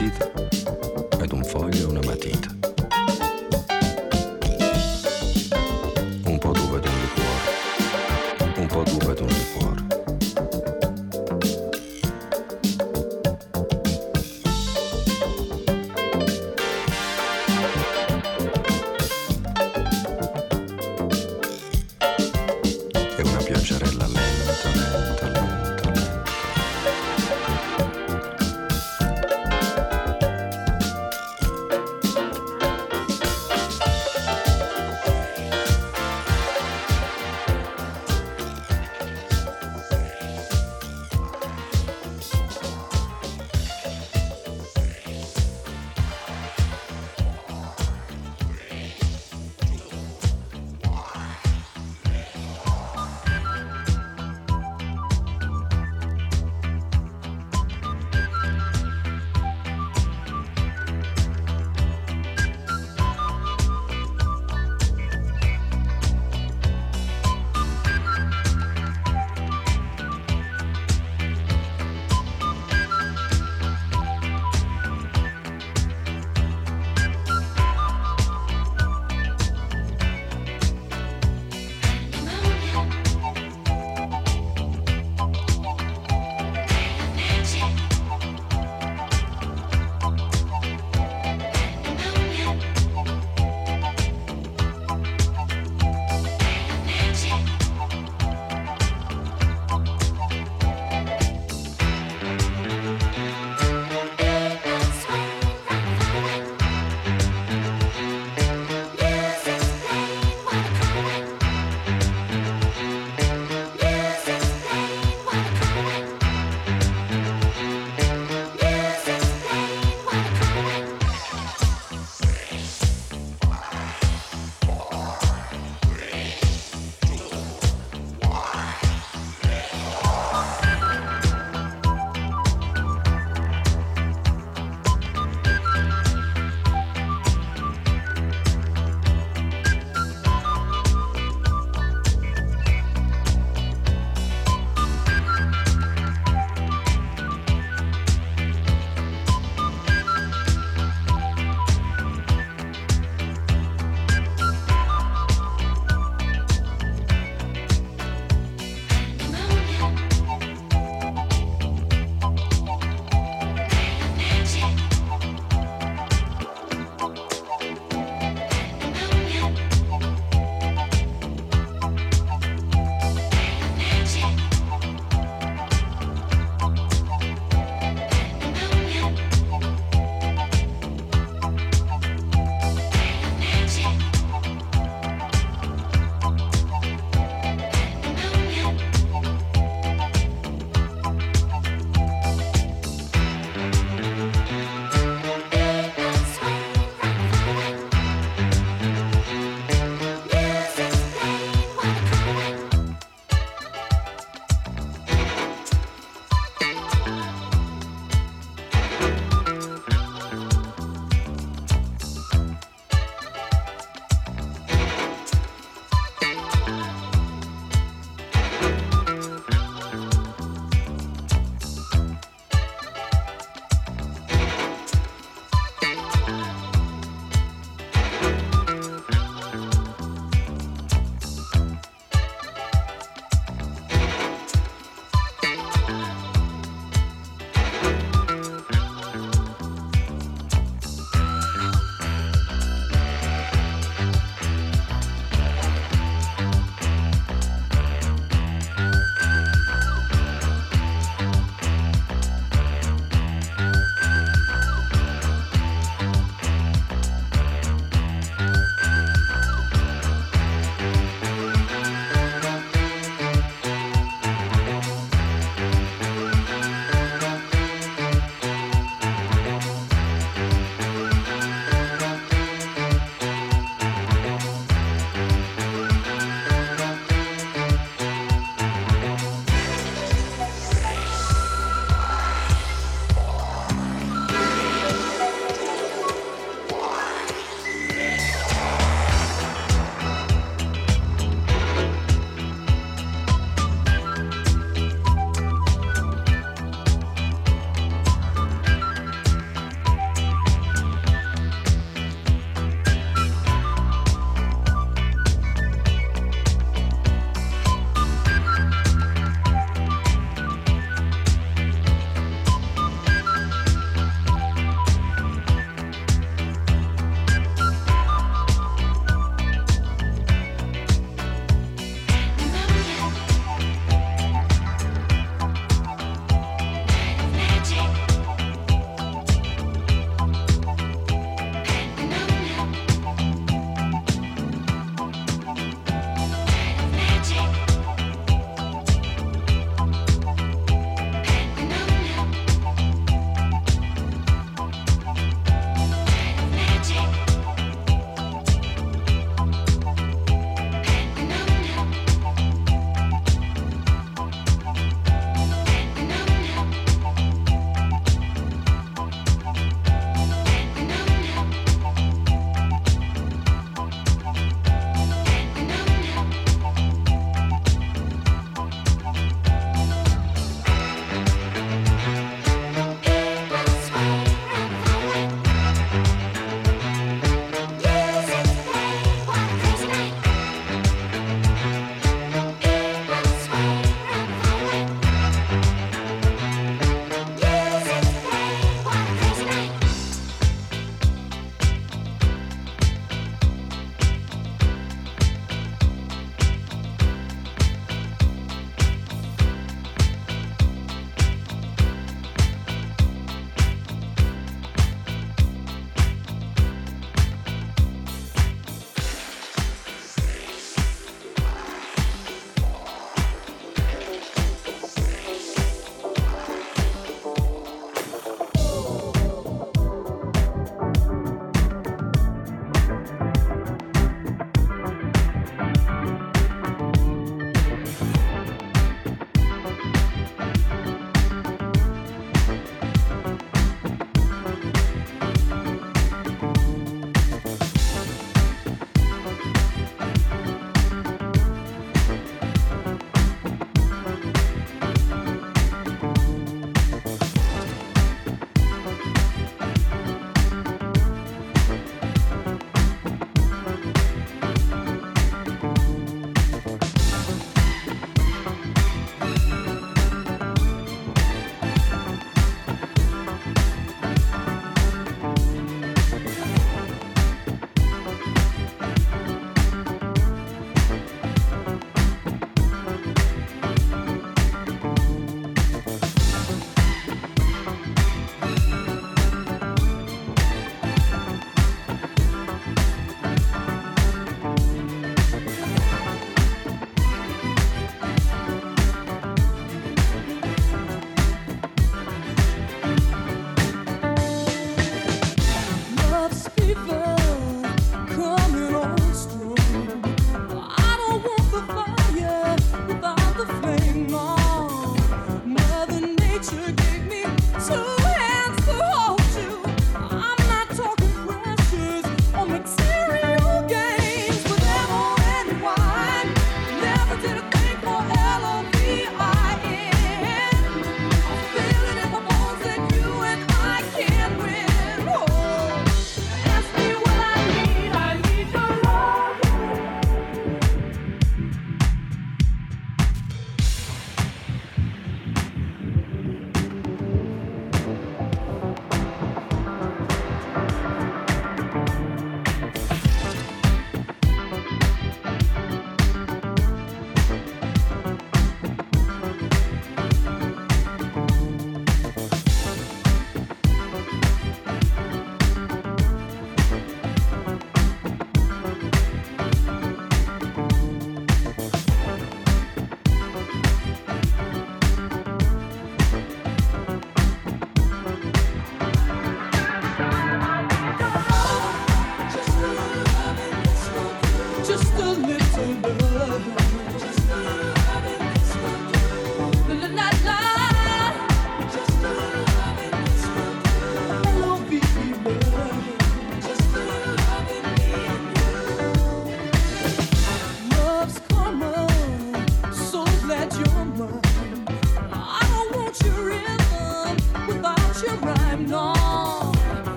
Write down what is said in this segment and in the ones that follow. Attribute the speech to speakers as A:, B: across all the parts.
A: donna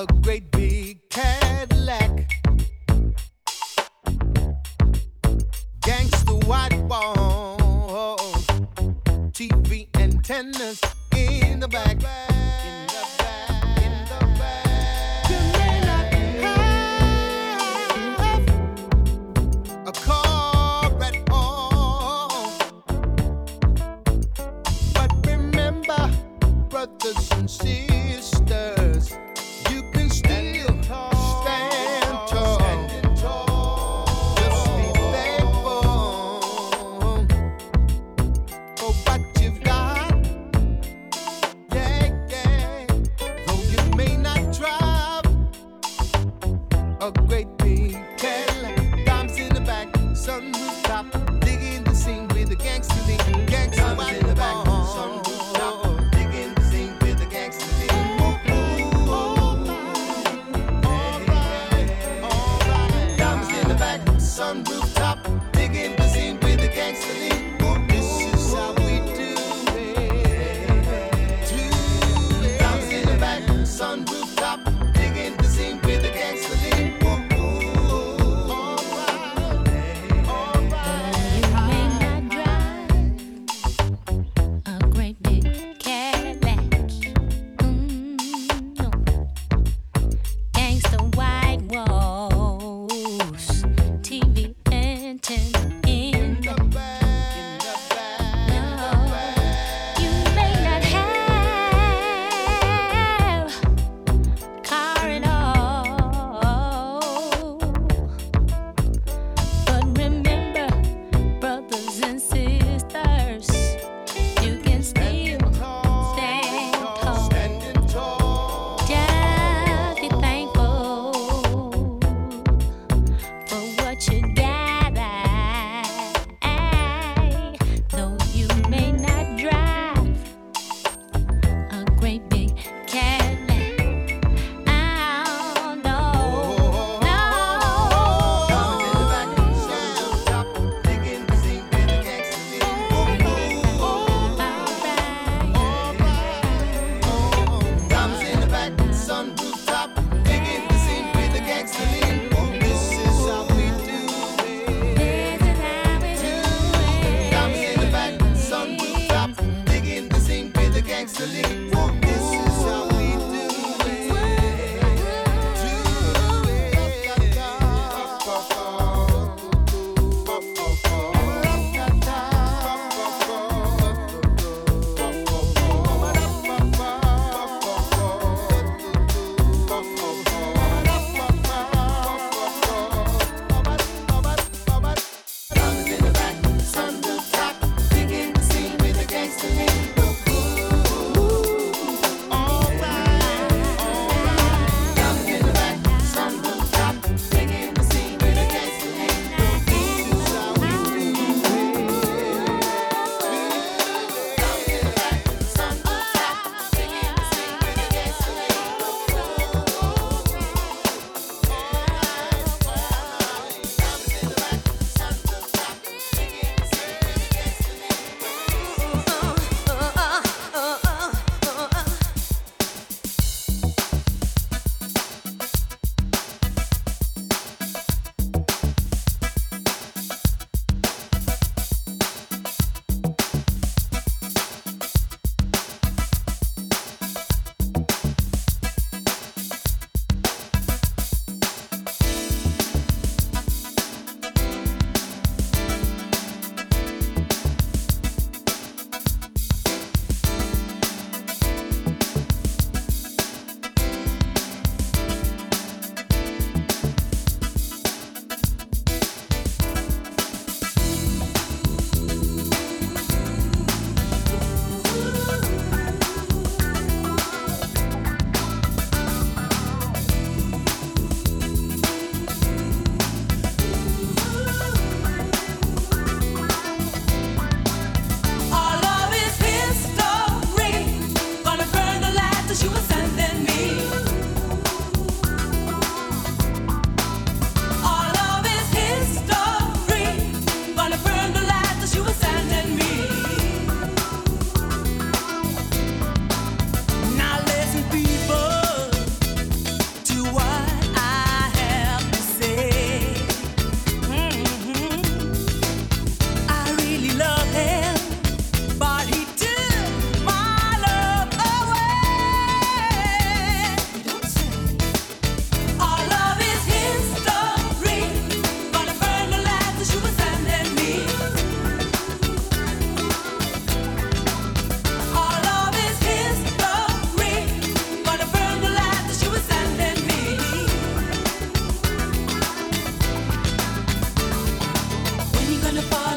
B: a great deal. find a body.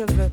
B: Je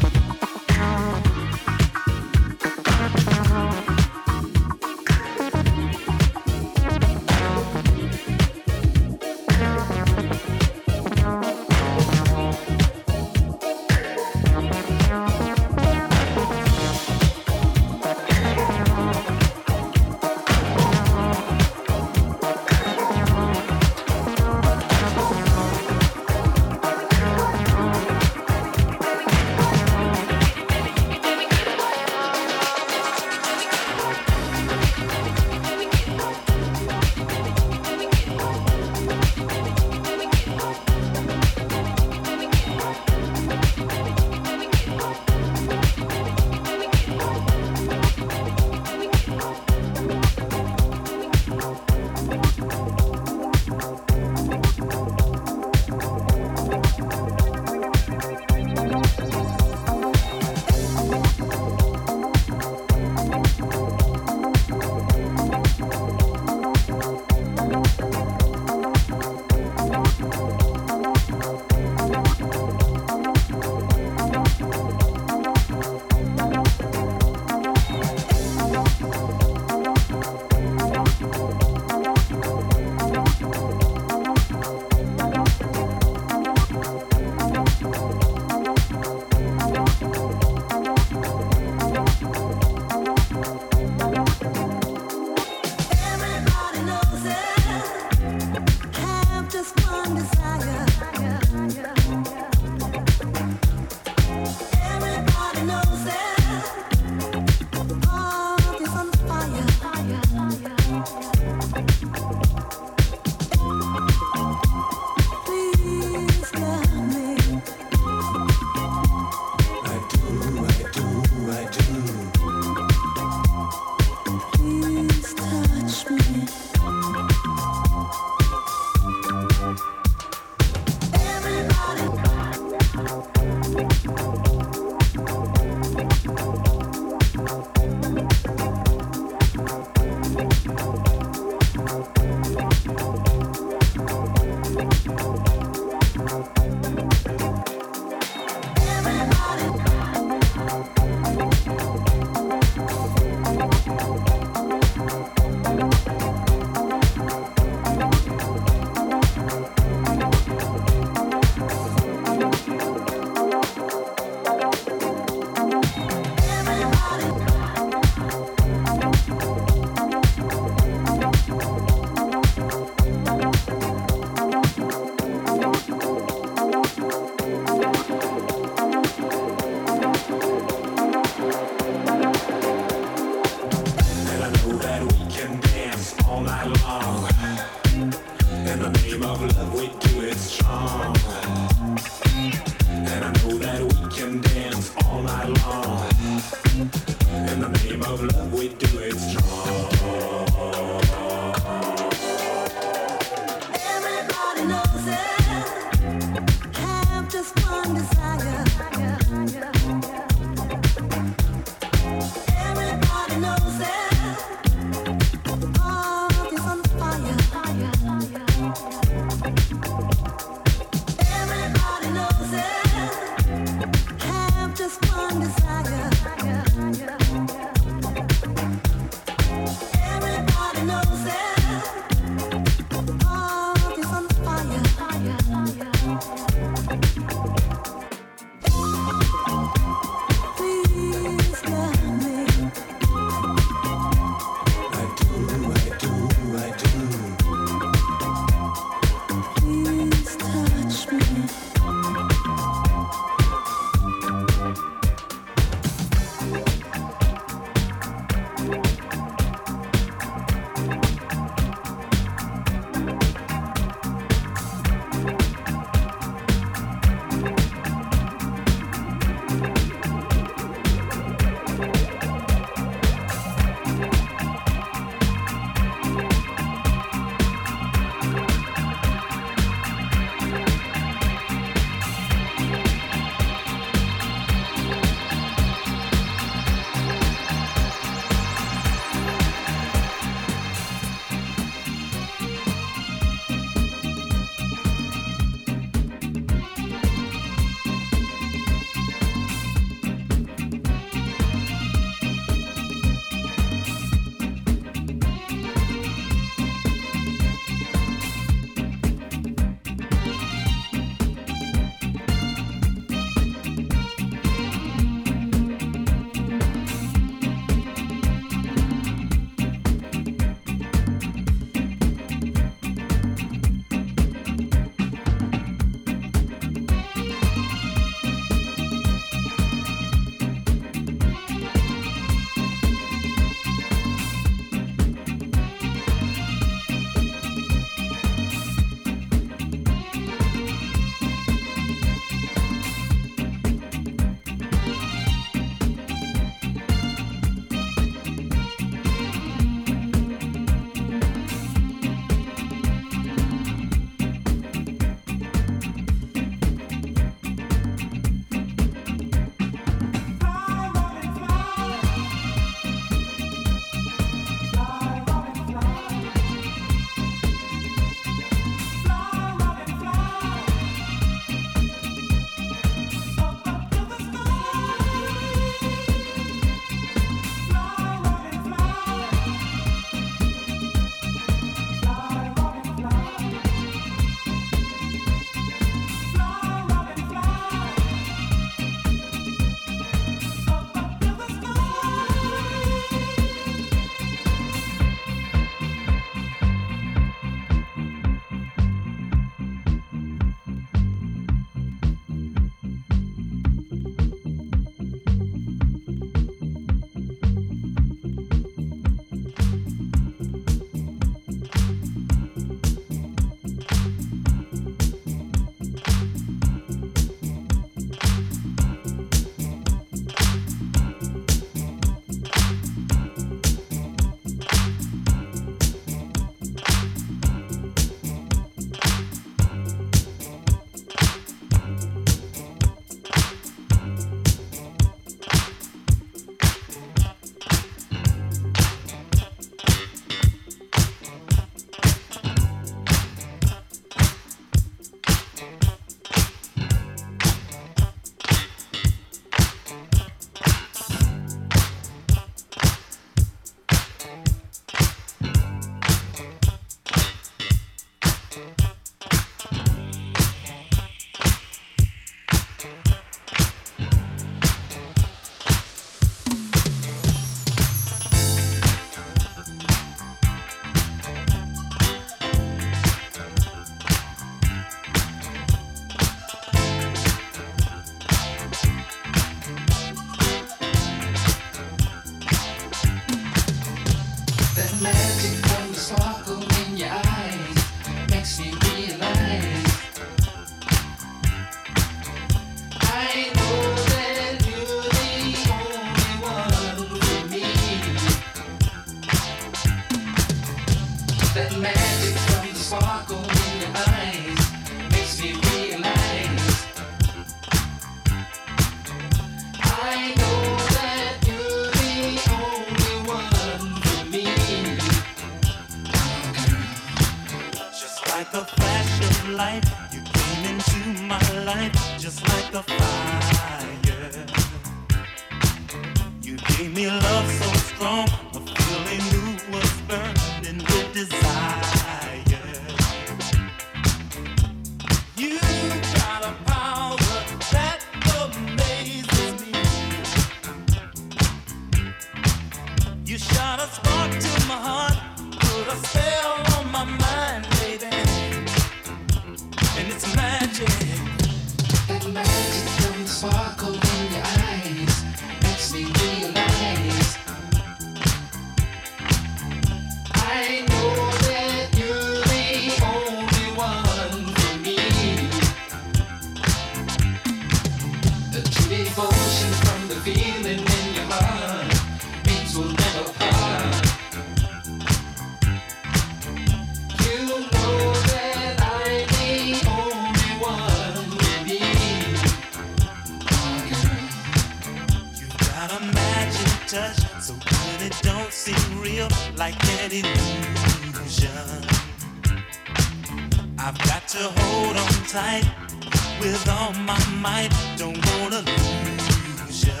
C: with all my might. Don't wanna lose you.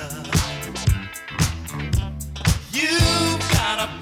C: You gotta.